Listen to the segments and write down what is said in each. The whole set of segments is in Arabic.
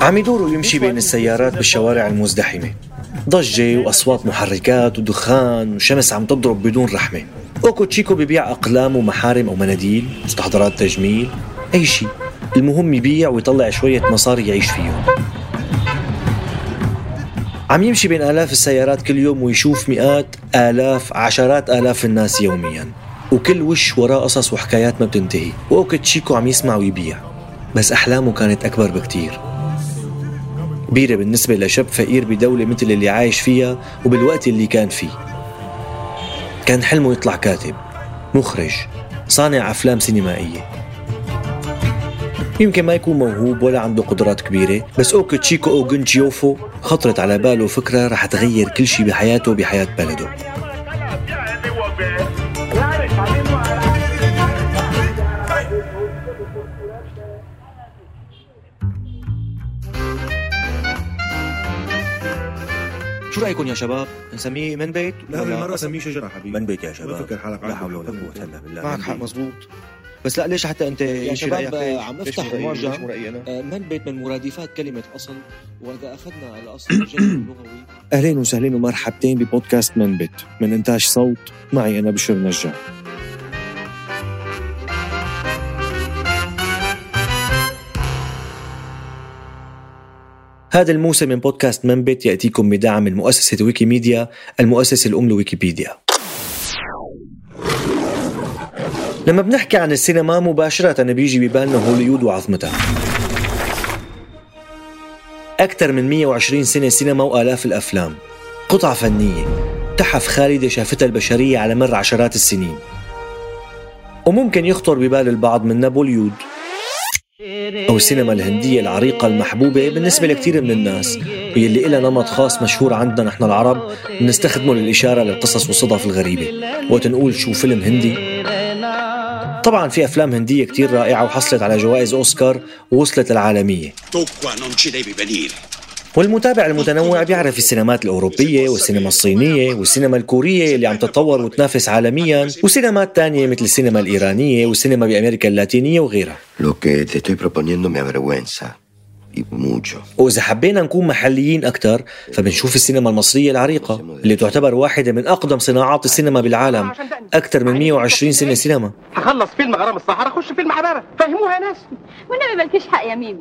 عم يدور ويمشي بين السيارات بالشوارع المزدحمة. ضجة وأصوات محركات ودخان وشمس عم تضرب بدون رحمة. أوكو تشيكو ببيع أقلام ومحارم أو مناديل مستحضرات تجميل أي شيء المهم يبيع ويطلع شوية مصاري يعيش فيهم. عم يمشي بين آلاف السيارات كل يوم ويشوف مئات آلاف عشرات آلاف الناس يوميا. وكل وش وراه قصص وحكايات ما بتنتهي. وأوكو تشيكو عم يسمع ويبيع. بس أحلامه كانت أكبر بكتير. كبيرة بالنسبة لشاب فقير بدولة مثل اللي عايش فيها وبالوقت اللي كان فيه كان حلمه يطلع كاتب مخرج صانع أفلام سينمائية يمكن ما يكون موهوب ولا عنده قدرات كبيرة بس أوكو تشيكو أو جنشيوفو خطرت على باله فكرة رح تغير كل شيء بحياته وبحياة بلده شو رايكم يا شباب؟ نسميه من بيت؟ لا بالمرة سميه شجرة حبيبي من بيت يا شباب بفكر حالك لا. حول ولا قوة إلا بالله معك حق. مزبوط بس لا ليش حتى أنت يا شباب؟ عم أفتح مو رأيي؟ معجم ليش مو رأيي أنا؟ آه، من بيت من مرادفات كلمة أصل وإذا أخذنا الأصل الجذري اللغوي أهلين وسهلين ومرحبتين ببودكاست من بيت من إنتاج صوت معي أنا بشر نجار هذا الموسم من بودكاست منبت يأتيكم بدعم من مؤسسة ويكيميديا المؤسسة الأم لويكيبيديا. لما بنحكي عن السينما مباشرة بيجي ببالنا هوليود وعظمتها أكثر من 120 سنة سينما وآلاف الأفلام. قطعة فنية تحف خالدة شافتها البشرية على مر عشرات السنين. وممكن يخطر ببال البعض من بوليود أو السينما الهندية العريقة المحبوبة بالنسبة لكثير من الناس واللي إلها نمط خاص مشهور عندنا نحن العرب بنستخدمه للإشارة للقصص والصدف الغريبة. وقت نقول شو فيلم هندي طبعا في أفلام هندية كتير رائعة وحصلت على جوائز أوسكار ووصلت للعالمية. والمتابع المتنوع بيعرف السينمات الأوروبية والسينما الصينية والسينما الكورية اللي عم تتطور وتنافس عالميا وسينمات تانية مثل السينما الإيرانية والسينما بأمريكا اللاتينية وغيرها Lo que te estoy proponiendo me avergüenza. Y mucho. وإذا حبينا نكون محليين أكثر فبنشوف السينما المصرية العريقة اللي تعتبر واحدة من أقدم صناعات السينما بالعالم أكثر من 120 سنة سينما هخلص فيلم غرام الصحراء اخش فيلم حبابه فهموها يا ناس والنبي مالكيش حق يا ميمي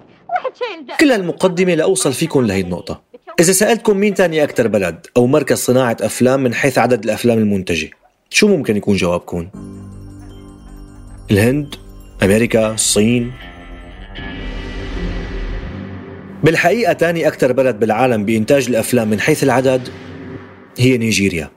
كل هالمقدمة لأوصل فيكم لهي النقطة إذا سألتكم مين تاني أكثر بلد أو مركز صناعة أفلام من حيث عدد الأفلام المنتجة شو ممكن يكون جوابكم؟ الهند؟ أمريكا؟ الصين؟ بالحقيقة تاني أكثر بلد بالعالم بإنتاج الأفلام من حيث العدد هي نيجيريا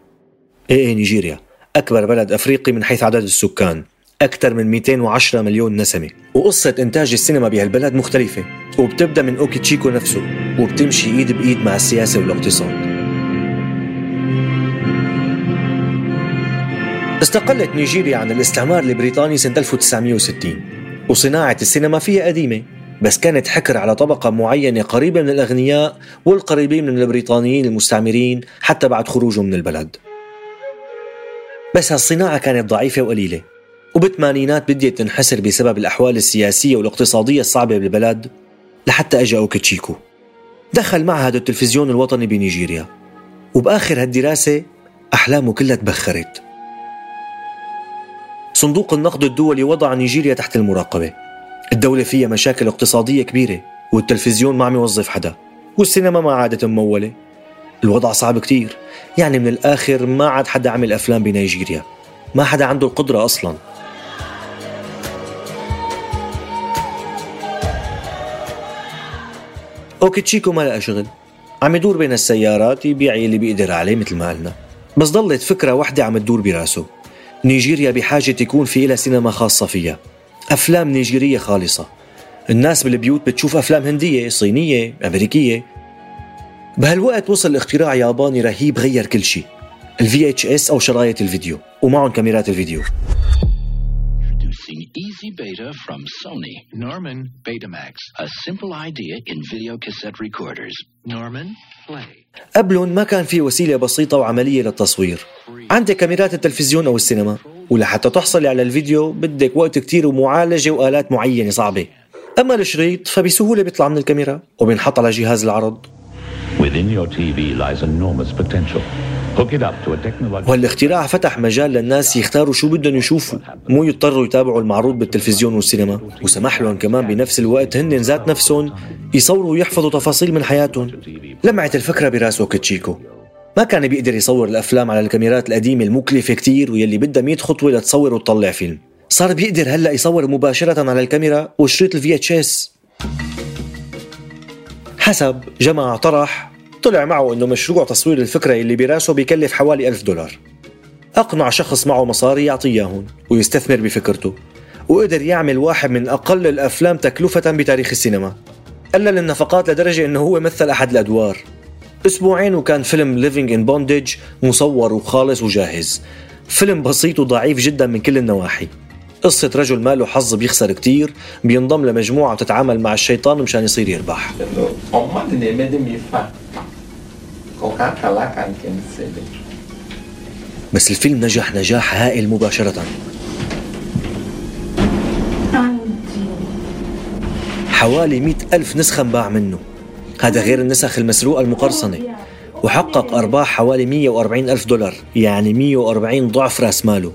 إيه إيه نيجيريا أكبر بلد أفريقي من حيث عدد السكان أكثر من 210 مليون نسمة وقصة إنتاج السينما بهالبلد مختلفة وبتبدأ من أوكيتشوكو نفسه وبتمشي إيد بإيد مع السياسة والاقتصاد. استقلت نيجيريا عن الاستعمار البريطاني سنة 1960 وصناعة السينما فيها قديمة بس كانت حكر على طبقة معينة قريبة من الأغنياء والقريبين من البريطانيين المستعمرين حتى بعد خروجهم من البلد. بس هالصناعة كانت ضعيفة وقليلة وبالثمانينات بديت تنحسر بسبب الأحوال السياسية والاقتصادية الصعبة بالبلد. لحتى أجا أوكتشيكو دخل معهد التلفزيون الوطني بنيجيريا. وبآخر هالدراسة أحلامه كلها تبخرت. صندوق النقد الدولي وضع نيجيريا تحت المراقبة. الدولة فيها مشاكل اقتصادية كبيرة والتلفزيون ما عم يوظف حدا والسينما ما عادت ممولة. الوضع صعب كتير. يعني من الآخر ما عاد حدا عمل أفلام بنيجيريا. ما حدا عنده القدرة أصلاً. أوكيتشيكو ما لقى شغل. عم يدور بين السيارات يبيع اللي بيقدر عليه مثل ما قلنا. بس ضلت فكرة واحدة عم تدور براسه. نيجيريا بحاجة يكون في لها سينما خاصة فيها. أفلام نيجيرية خالصة. الناس بالبيوت بتشوف أفلام هندية صينية أمريكية. بهالوقت وصل اختراع ياباني رهيب غير كل شيء ال VHS أو شرايط الفيديو. ومعهم كاميرات الفيديو. Beta from Sony. Norman Betamax. A simple idea in video cassette recorders. Norman, play. قبلهم ما كان في وسيلة بسيطة وعملية للتصوير عندك كاميرات التلفزيون أو السينما ولحتى تحصلي على الفيديو بدك وقت كتير ومعالجة وآلات معينة صعبة أما الشريط فبسهولة بيطلع من الكاميرا وبينحط على جهاز العرض Within your TV lies enormous potential. وهالاختراع فتح مجال للناس يختاروا شو بدهم يشوفوا. مو يضطروا يتابعوا المعروض بالتلفزيون والسينما. وسمح لهم كمان بنفس الوقت هن ذات نفسهم يصوروا ويحفظوا تفاصيل من حياتهم. لمعت الفكرة براسه كتشيكو. ما كان بيقدر يصور الأفلام على الكاميرات القديمة المكلفة كتير ويلي بدها 100 خطوة لتصور وتطلع فيلم. صار بيقدر هلأ يصور مباشرة على الكاميرا وشريط ال VHS حسب جمع طرح طلع معه إنه مشروع تصوير الفكرة اللي براسه بيكلف حوالي ألف دولار. أقنع شخص معه مصاري يعطيه اياهم ويستثمر بفكرته وقدر يعمل واحد من أقل الأفلام تكلفة بتاريخ السينما. قلل النفقات لدرجة إنه هو مثل أحد الأدوار. أسبوعين وكان فيلم Living in Bondage مصور وخالص وجاهز. فيلم بسيط وضعيف جدا من كل النواحي. قصة رجل ماله حظ بيخسر كتير بينضم لمجموعة بتتعامل مع الشيطان مشان يصير يربح. بس الفيلم نجح نجاح هائل مباشرة. حوالي مئة ألف نسخة انباع منه. هذا غير النسخ المسروقة المقرصنة. وحقق أرباح حوالي 140 ألف دولار يعني 140 ضعف رأس ماله.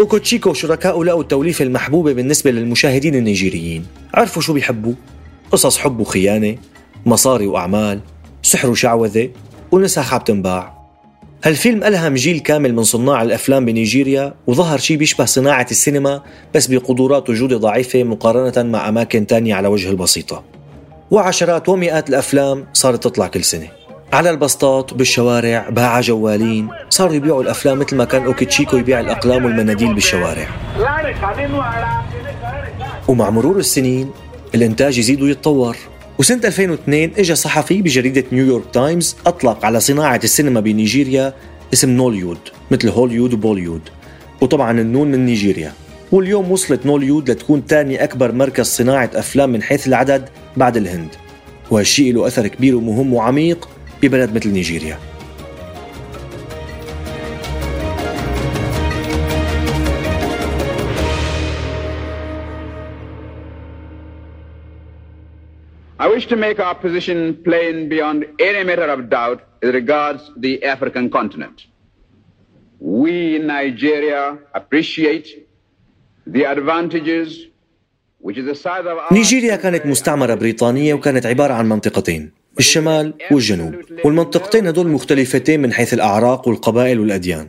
أوكوتشيكو وشركائه لقوا التوليفة المحبوبة بالنسبة للمشاهدين النيجيريين. عرفوا شو بيحبوا؟ قصص حب وخيانة مصاري وأعمال سحر وشعوذة ونسخ عم تنباع هالفيلم ألهم جيل كامل من صناع الأفلام بنيجيريا وظهر شيء بيشبه صناعة السينما بس بقدرات وجودة ضعيفة مقارنة مع أماكن تانية على وجه البسيطة. وعشرات ومئات الأفلام صارت تطلع كل سنة. على البسطات بالشوارع باعة جوالين. صاروا يبيعوا الأفلام مثل ما كان أوكيتشيكو يبيع الأقلام والمناديل بالشوارع. ومع مرور السنين الإنتاج يزيد ويتطور. وسنة 2002 اجى صحفي بجريدة نيويورك تايمز أطلق على صناعة السينما بنيجيريا اسم نوليود مثل هوليود وبوليود وطبعا النون من نيجيريا. واليوم وصلت نوليود لتكون ثاني أكبر مركز صناعة أفلام من حيث العدد بعد الهند. وهالشيء له أثر كبير ومهم وعميق ببلد مثل نيجيريا I wish to make our position plain beyond any matter of doubt as regards the African continent. We in Nigeria appreciate the advantages which is the size of our نيجيريا كانت مستعمرة بريطانية وكانت عبارة عن منطقتين الشمال والجنوب. والمنطقتين هدول مختلفتين من حيث الأعراق والقبائل والأديان.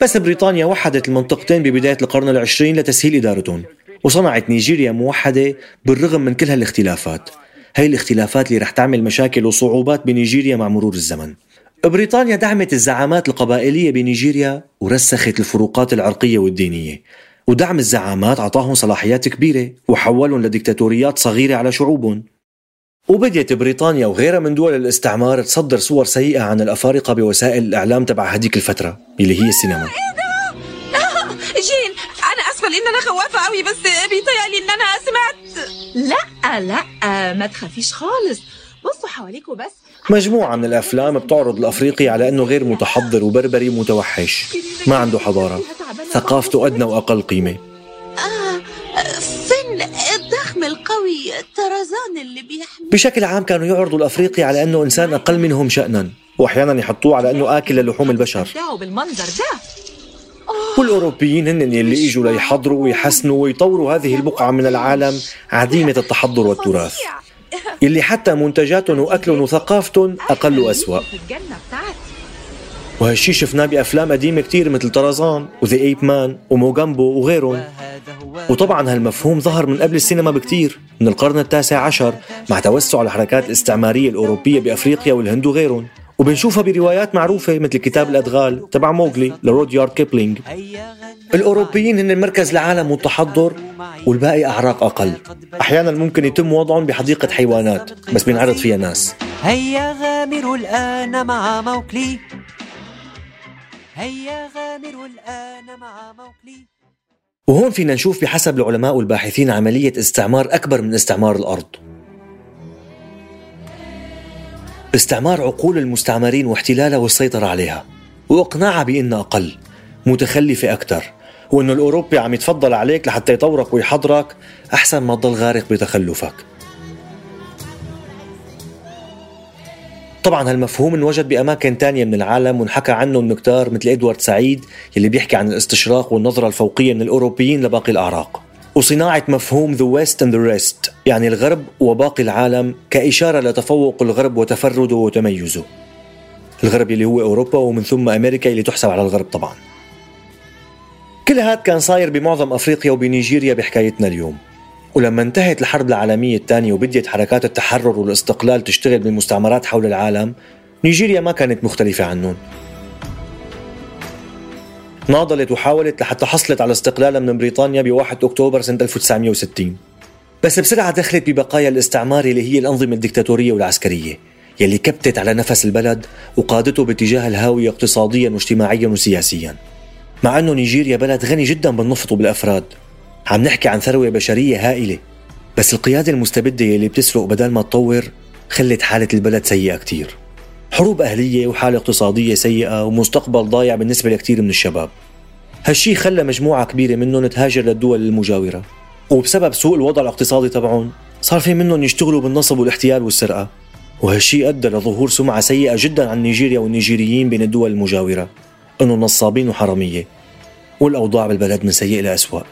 بس بريطانيا وحدت المنطقتين ببداية القرن العشرين لتسهيل إدارتهم. وصنعت نيجيريا موحدة بالرغم من كل هالاختلافات. هاي الاختلافات اللي رح تعمل مشاكل وصعوبات بنيجيريا مع مرور الزمن. بريطانيا دعمت الزعامات القبائلية بنيجيريا ورسخت الفروقات العرقية والدينية. ودعم الزعامات أعطاهم صلاحيات كبيرة وحولهم لديكتاتوريات صغيرة على شعوبهم. وبديت بريطانيا وغيرها من دول الاستعمار تصدر صور سيئة عن الأفارقة بوسائل الإعلام تبع هديك الفترة اللي هي السينما. جين أنا أسفة لأن أنا خوافة قوي بس بيتهيألي إن أنا سمعت. لا لا ما تخافيش خالص. بصوا حواليكوا بس. مجموعة من الأفلام بتعرض الأفريقي على أنه غير متحضر وبربري ومتوحش ما عنده حضارة. ثقافته أدنى وأقل قيمة. القوي طرزان اللي بيحمل بشكل عام كانوا يعرضوا الأفريقي على أنه إنسان أقل منهم شأنا وأحيانا يحطوه على أنه آكل للحوم البشر. بالمنظر ده. والأوروبيين هن اللي إجوا ليحضروا ويحسنوا ويطوروا هذه البقعة من العالم عديمة التحضر والتراث. يلي حتى منتجاتهم وأكلهم وثقافتهم أقل وأسوأ. وهالشي شفناه بأفلام قديمة كتير مثل طرزان وذا إيب مان وموغامبو وغيرهم. وطبعا هالمفهوم ظهر من قبل السينما بكتير من القرن التاسع عشر مع توسع الحركات الاستعمارية الأوروبية بأفريقيا والهند وغيرهم. وبنشوفها بروايات معروفة مثل كتاب الأدغال تبع موغلي لروديارد كيبلينج. الأوروبيين هن المركز العالم والتحضر والباقي أعراق أقل. أحيانا ممكن يتم وضعهم بحديقة حيوانات بس بينعرض فيها ناس. هيا غامر الآن مع موكلي هيا غامر الآن مع موكلي وهون فينا نشوف بحسب العلماء والباحثين عملية استعمار أكبر من استعمار الأرض. استعمار عقول المستعمرين واحتلالها والسيطرة عليها. وإقناعها بأنها أقل متخلفة أكثر وأنه الأوروبي عم يتفضل عليك لحتى يطورك ويحضرك أحسن ما تضل غارق بتخلفك. طبعا هالمفهوم انوجد بأماكن تانية من العالم وانحكى عنه النكتار مثل إدوارد سعيد يلي بيحكي عن الاستشراق والنظرة الفوقية من الأوروبيين لباقي الأعراق. وصناعة مفهوم The West and the Rest يعني الغرب وباقي العالم كإشارة لتفوق الغرب وتفرده وتميزه. الغرب اللي هو أوروبا ومن ثم أمريكا اللي تحسب على الغرب طبعا. كل هذا كان صاير بمعظم أفريقيا وبنيجيريا بحكايتنا اليوم. ولما انتهت الحرب العالمية الثانية وبديت حركات التحرر والاستقلال تشتغل بالمستعمرات حول العالم نيجيريا ما كانت مختلفة عنهم ناضلت وحاولت لحتى حصلت على استقلالها من بريطانيا ب 1 أكتوبر سنة 1960 بس بسرعة دخلت ببقايا الاستعمار اللي هي الأنظمة الدكتاتورية والعسكرية يلي كبتت على نفس البلد وقادته باتجاه الهاوية اقتصاديا واجتماعيا وسياسيا. مع أنه نيجيريا بلد غني جدا بالنفط وبالأفراد. عم نحكي عن ثروة بشرية هائلة. بس القيادة المستبدة يلي بتسرق بدل ما تطور خلت حالة البلد سيئة كتير. حروب أهلية وحالة اقتصادية سيئة ومستقبل ضايع بالنسبة لكثير من الشباب. هالشي خلى مجموعة كبيرة منهم تهاجر للدول المجاورة. وبسبب سوء الوضع الاقتصادي تبعهم صار في منهم يشتغلوا بالنصب والاحتيال والسرقة. وهالشي أدى لظهور سمعة سيئة جدا عن نيجيريا والنيجيريين بين الدول المجاورة. إنه نصابين وحرامية. والأوضاع بالبلد من سيء لأسوأ.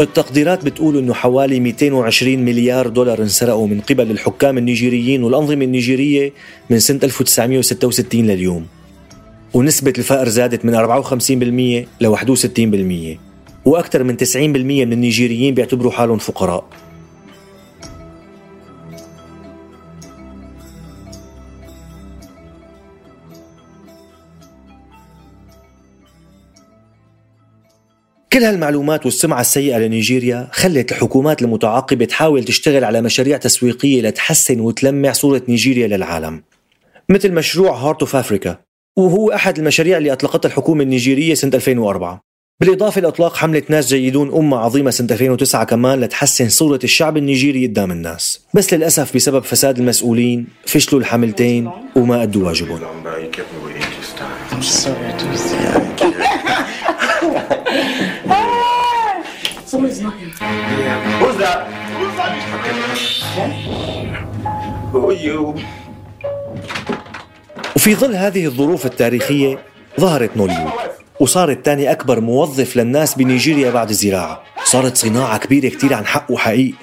التقديرات بتقول إنه حوالي 220 مليار دولار انسرقوا من قبل الحكام النيجيريين والأنظمة النيجيرية من سنة 1966 لليوم. ونسبة الفقر زادت من 54% ل 61% وأكثر من 90% من النيجيريين بيعتبروا حالهم فقراء كل هالمعلومات والسمعة السيئة لنيجيريا خلت الحكومات المتعاقبة تحاول تشتغل على مشاريع تسويقية لتحسن وتلمع صورة نيجيريا للعالم. مثل مشروع Heart of Africa وهو أحد المشاريع اللي أطلقتها الحكومة النيجيرية سنة 2004 بالإضافة لإطلاق حملة ناس جيدون أمة عظيمة سنة 2009 كمان لتحسن صورة الشعب النيجيري قدام الناس. بس للأسف بسبب فساد المسؤولين فشلوا الحملتين وما أدوا واجبهم Who's that? Who are you? وفي ظل هذه الظروف التاريخية ظهرت نوليوود وصارت ثاني أكبر موظف للناس بنيجيريا بعد الزراعة صارت صناعة كبيرة كتير عن حق وحقيق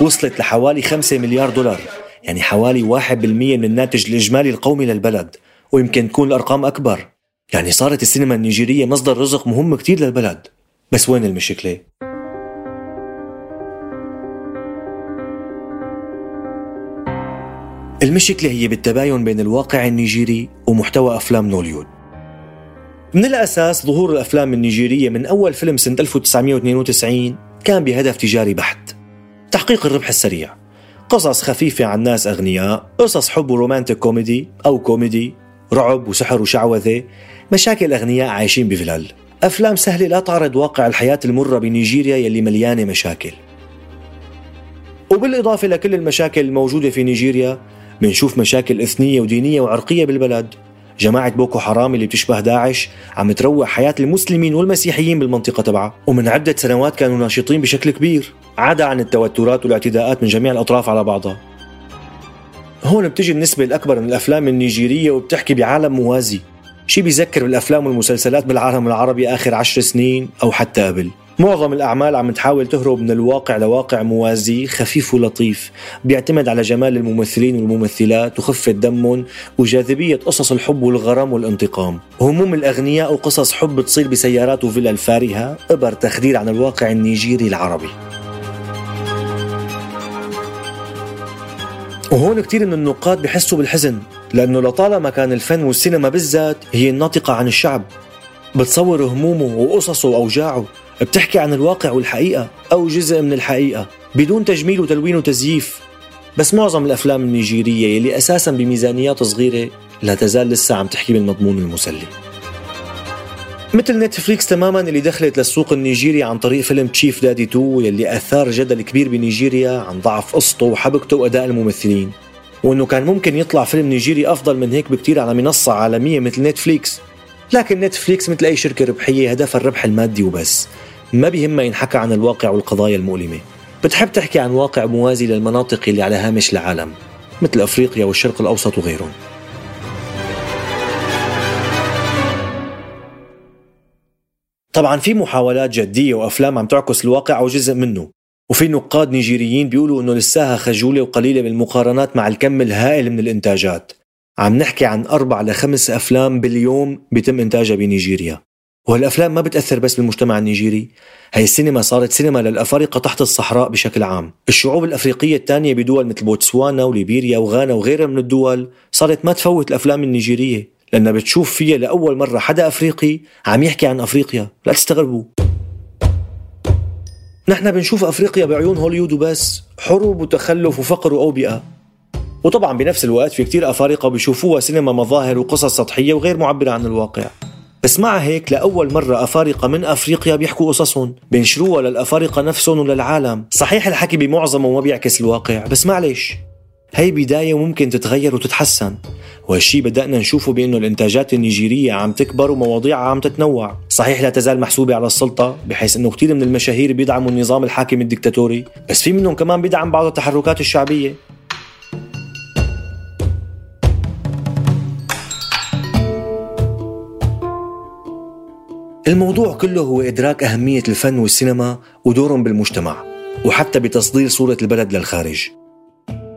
وصلت لحوالي 5 مليار دولار يعني حوالي 1% من الناتج الإجمالي القومي للبلد ويمكن تكون الأرقام أكبر يعني صارت السينما النيجيرية مصدر رزق مهم كتير للبلد بس وين المشكلة؟ المشكلة هي بالتباين بين الواقع النيجيري ومحتوى أفلام نوليود. من الأساس ظهور الأفلام النيجيرية من أول فيلم سنة 1992 كان بهدف تجاري بحت. تحقيق الربح السريع. قصص خفيفة عن ناس أغنياء قصص حب و romantic comedy أو كوميدي رعب وسحر وشعوذة مشاكل أغنياء عايشين بفلال أفلام سهلة لا تعرض واقع الحياة المرة بنيجيريا يلي مليانة مشاكل. وبالإضافة لكل المشاكل الموجودة في نيجيريا بنشوف مشاكل إثنية ودينية وعرقية بالبلد. جماعة بوكو حرام اللي بتشبه داعش عم تروع حياة المسلمين والمسيحيين بالمنطقة تبعها. ومن عدة سنوات كانوا ناشطين بشكل كبير. عدا عن التوترات والاعتداءات من جميع الأطراف على بعضها. هون بتجي النسبة الأكبر من الأفلام النيجيرية وبتحكي بعالم موازي. شي بيذكر بالأفلام والمسلسلات بالعالم العربي آخر عشر سنين أو حتى قبل. معظم الأعمال عم تحاول تهرب من الواقع لواقع موازي خفيف ولطيف. بيعتمد على جمال الممثلين والممثلات وخفة دمهم وجاذبية قصص الحب والغرام والانتقام. هموم الأغنياء وقصص حب بتصير بسيارات وفيلا الفارهة إبر تخدير عن الواقع النيجيري العربي. وهون كتير من النقاد بحسوا بالحزن لأنه لطالما كان الفن والسينما بالذات هي الناطقة عن الشعب بتصور همومه وقصصه وأوجاعه. بتحكي عن الواقع والحقيقة أو جزء من الحقيقة بدون تجميل وتلوين وتزييف. بس معظم الأفلام النيجيرية يلي أساسا بميزانيات صغيرة لا تزال لسه عم تحكي بالمضمون المسلي. مثل نتفليكس تماما اللي دخلت للسوق النيجيري عن طريق فيلم Chief Daddy 2 يلي أثار جدل كبير بنيجيريا عن ضعف قصته وحبكته وأداء الممثلين. وإنه كان ممكن يطلع فيلم نيجيري أفضل من هيك بكتير على منصة عالمية مثل نتفليكس. لكن نتفليكس مثل اي شركة ربحية هدفها الربح المادي وبس. ما بيهمها ينحكى عن الواقع والقضايا المؤلمة. بتحب تحكي عن واقع موازي للمناطق اللي على هامش العالم مثل أفريقيا والشرق الأوسط وغيرهم. طبعا في محاولات جدية وأفلام عم تعكس الواقع أو جزء منه. وفي نقاد نيجيريين بيقولوا إنه لساها خجولة وقليلة بالمقارنات مع الكم الهائل من الإنتاجات. عم نحكي عن أربع لخمس أفلام باليوم بيتم إنتاجها بنيجيريا. وهالأفلام ما بتأثر بس بالمجتمع النيجيري. هاي السينما صارت سينما للأفارقة تحت الصحراء بشكل عام. الشعوب الأفريقية الثانية بدول مثل بوتسوانا وليبيريا وغانا وغيرها من الدول صارت ما تفوت الأفلام النيجيرية. لأنها بتشوف فيها لأول مرة حدا أفريقي عم يحكي عن أفريقيا. لا تستغربوا. نحن بنشوف أفريقيا بعيون هوليود وبس. حروب وتخلف وفقر وأوبئة. وطبعا بنفس الوقت في كتير أفارقة بيشوفوها سينما مظاهر وقصص سطحية وغير معبرة عن الواقع. بس مع هيك لأول مرة أفارقة من أفريقيا بيحكوا قصصهم بينشروها للأفارقة نفسهم وللعالم. صحيح الحكي بمعظمه ما بيعكس الواقع بس معلش هي بداية وممكن تتغير وتتحسن. وهالشي بدأنا نشوفه بأنه الإنتاجات النيجيرية عم تكبر ومواضيعها عم تتنوع. صحيح لا تزال محسوبة على السلطة بحيث أنه كثير من المشاهير بيدعموا النظام الحاكم الدكتاتوري بس في منهم كمان بيدعم بعض التحركات الشعبية. الموضوع كله هو إدراك أهمية الفن والسينما ودورهم بالمجتمع وحتى بتصدير صورة البلد للخارج.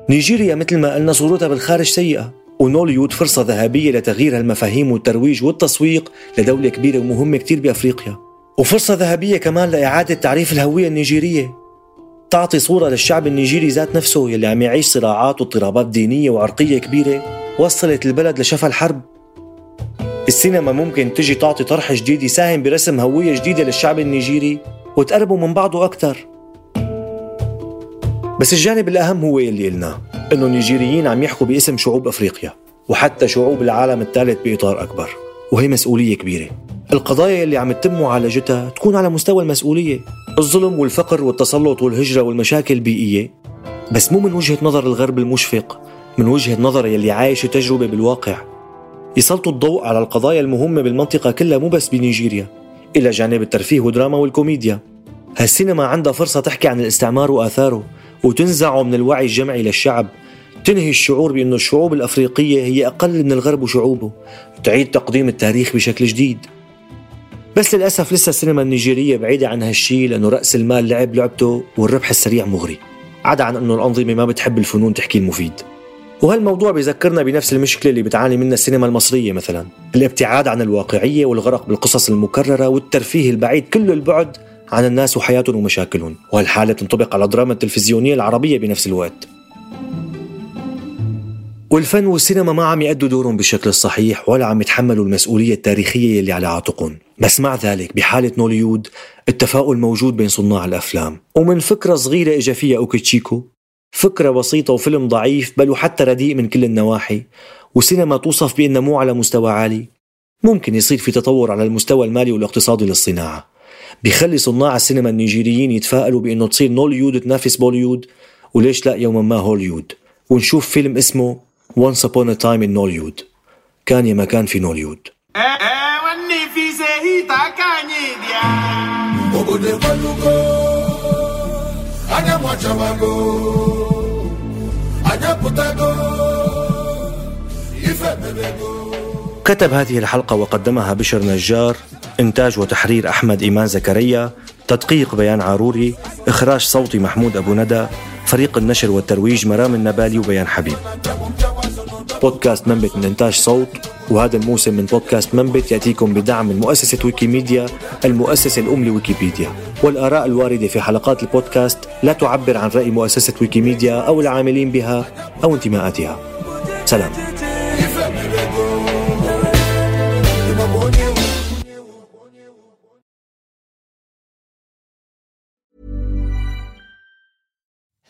نيجيريا مثل ما قلنا صورتها بالخارج سيئة ونوليود فرصة ذهبية لتغيير هالمفاهيم والترويج والتسويق لدولة كبيرة ومهمة كتير بأفريقيا. وفرصة ذهبية كمان لإعادة تعريف الهوية النيجيرية. تعطي صورة للشعب النيجيري ذات نفسه يلي عم يعيش صراعات واضطرابات دينية وعرقية كبيرة وصلت البلد لشفا الحرب. السينما ممكن تجي تعطي طرح جديد يساهم برسم هوية جديدة للشعب النيجيري وتقربوا من بعضه أكثر. بس الجانب الأهم هو اللي قلناه إنه النيجيريين عم يحكوا باسم شعوب أفريقيا وحتى شعوب العالم الثالث بإطار أكبر وهي مسؤولية كبيرة. القضايا اللي عم يتم معالجتها تكون على مستوى المسؤولية. الظلم والفقر والتسلط والهجرة والمشاكل البيئية بس مو من وجهة نظر الغرب المشفق من وجهة نظر يلي عايش تجربة بالواقع. يسلطوا الضوء على القضايا المهمة بالمنطقة كلها مو بس بنيجيريا. إلى جانب الترفيه والدراما والكوميديا. هالسينما عندها فرصة تحكي عن الاستعمار وآثاره وتنزعه من الوعي الجمعي للشعب. تنهي الشعور بأن الشعوب الأفريقية هي أقل من الغرب وشعوبه. تعيد تقديم التاريخ بشكل جديد. بس للأسف لسه السينما النيجيرية بعيدة عن هالشي لأنه رأس المال لعب لعبته والربح السريع مغري. عدا عن أنه الأنظمة ما بتحب الفنون تحكي المفيد. وهالموضوع بيذكرنا بنفس المشكلة اللي بتعاني منها السينما المصرية مثلا الابتعاد عن الواقعية والغرق بالقصص المكررة والترفيه البعيد كل البعد عن الناس وحياتهم ومشاكلهم وهالحالة تنطبق على الدراما التلفزيونية العربية بنفس الوقت. والفن والسينما ما عم يأدوا دورهم بالشكل الصحيح ولا عم يتحملوا المسؤولية التاريخية اللي على عاتقهم. بس مع ذلك بحالة نوليود التفاؤل موجود بين صناع الأفلام. ومن فكرة صغيرة إجا فيها أوكيتشيكو فكرة بسيطة وفيلم ضعيف بل وحتى رديء من كل النواحي. وسينما توصف بأنها مو على مستوى عالي. ممكن يصير في تطور على المستوى المالي والاقتصادي للصناعة. بيخلي صناع السينما النيجيريين يتفائلوا بأنه تصير نوليود تنافس بوليود وليش لا يوما ما هوليود؟ ونشوف فيلم اسمه Once Upon a Time in Nollywood. كان يا ما كان في كتب هذه الحلقة وقدمها بشر نجار إنتاج وتحرير أحمد إيمان زكريا تدقيق بيان عاروري إخراج صوتي محمود أبو ندى فريق النشر والترويج مرام النبالي وبيان حبيب. بودكاست منبت من إنتاج صوت وهذا الموسم من بودكاست منبت يأتيكم بدعم من مؤسسة ويكيميديا المؤسسة الأم لويكيبيديا. والآراء الواردة في حلقات البودكاست لا تعبر عن رأي مؤسسة ويكيميديا أو العاملين بها أو انتماءاتها. سلام.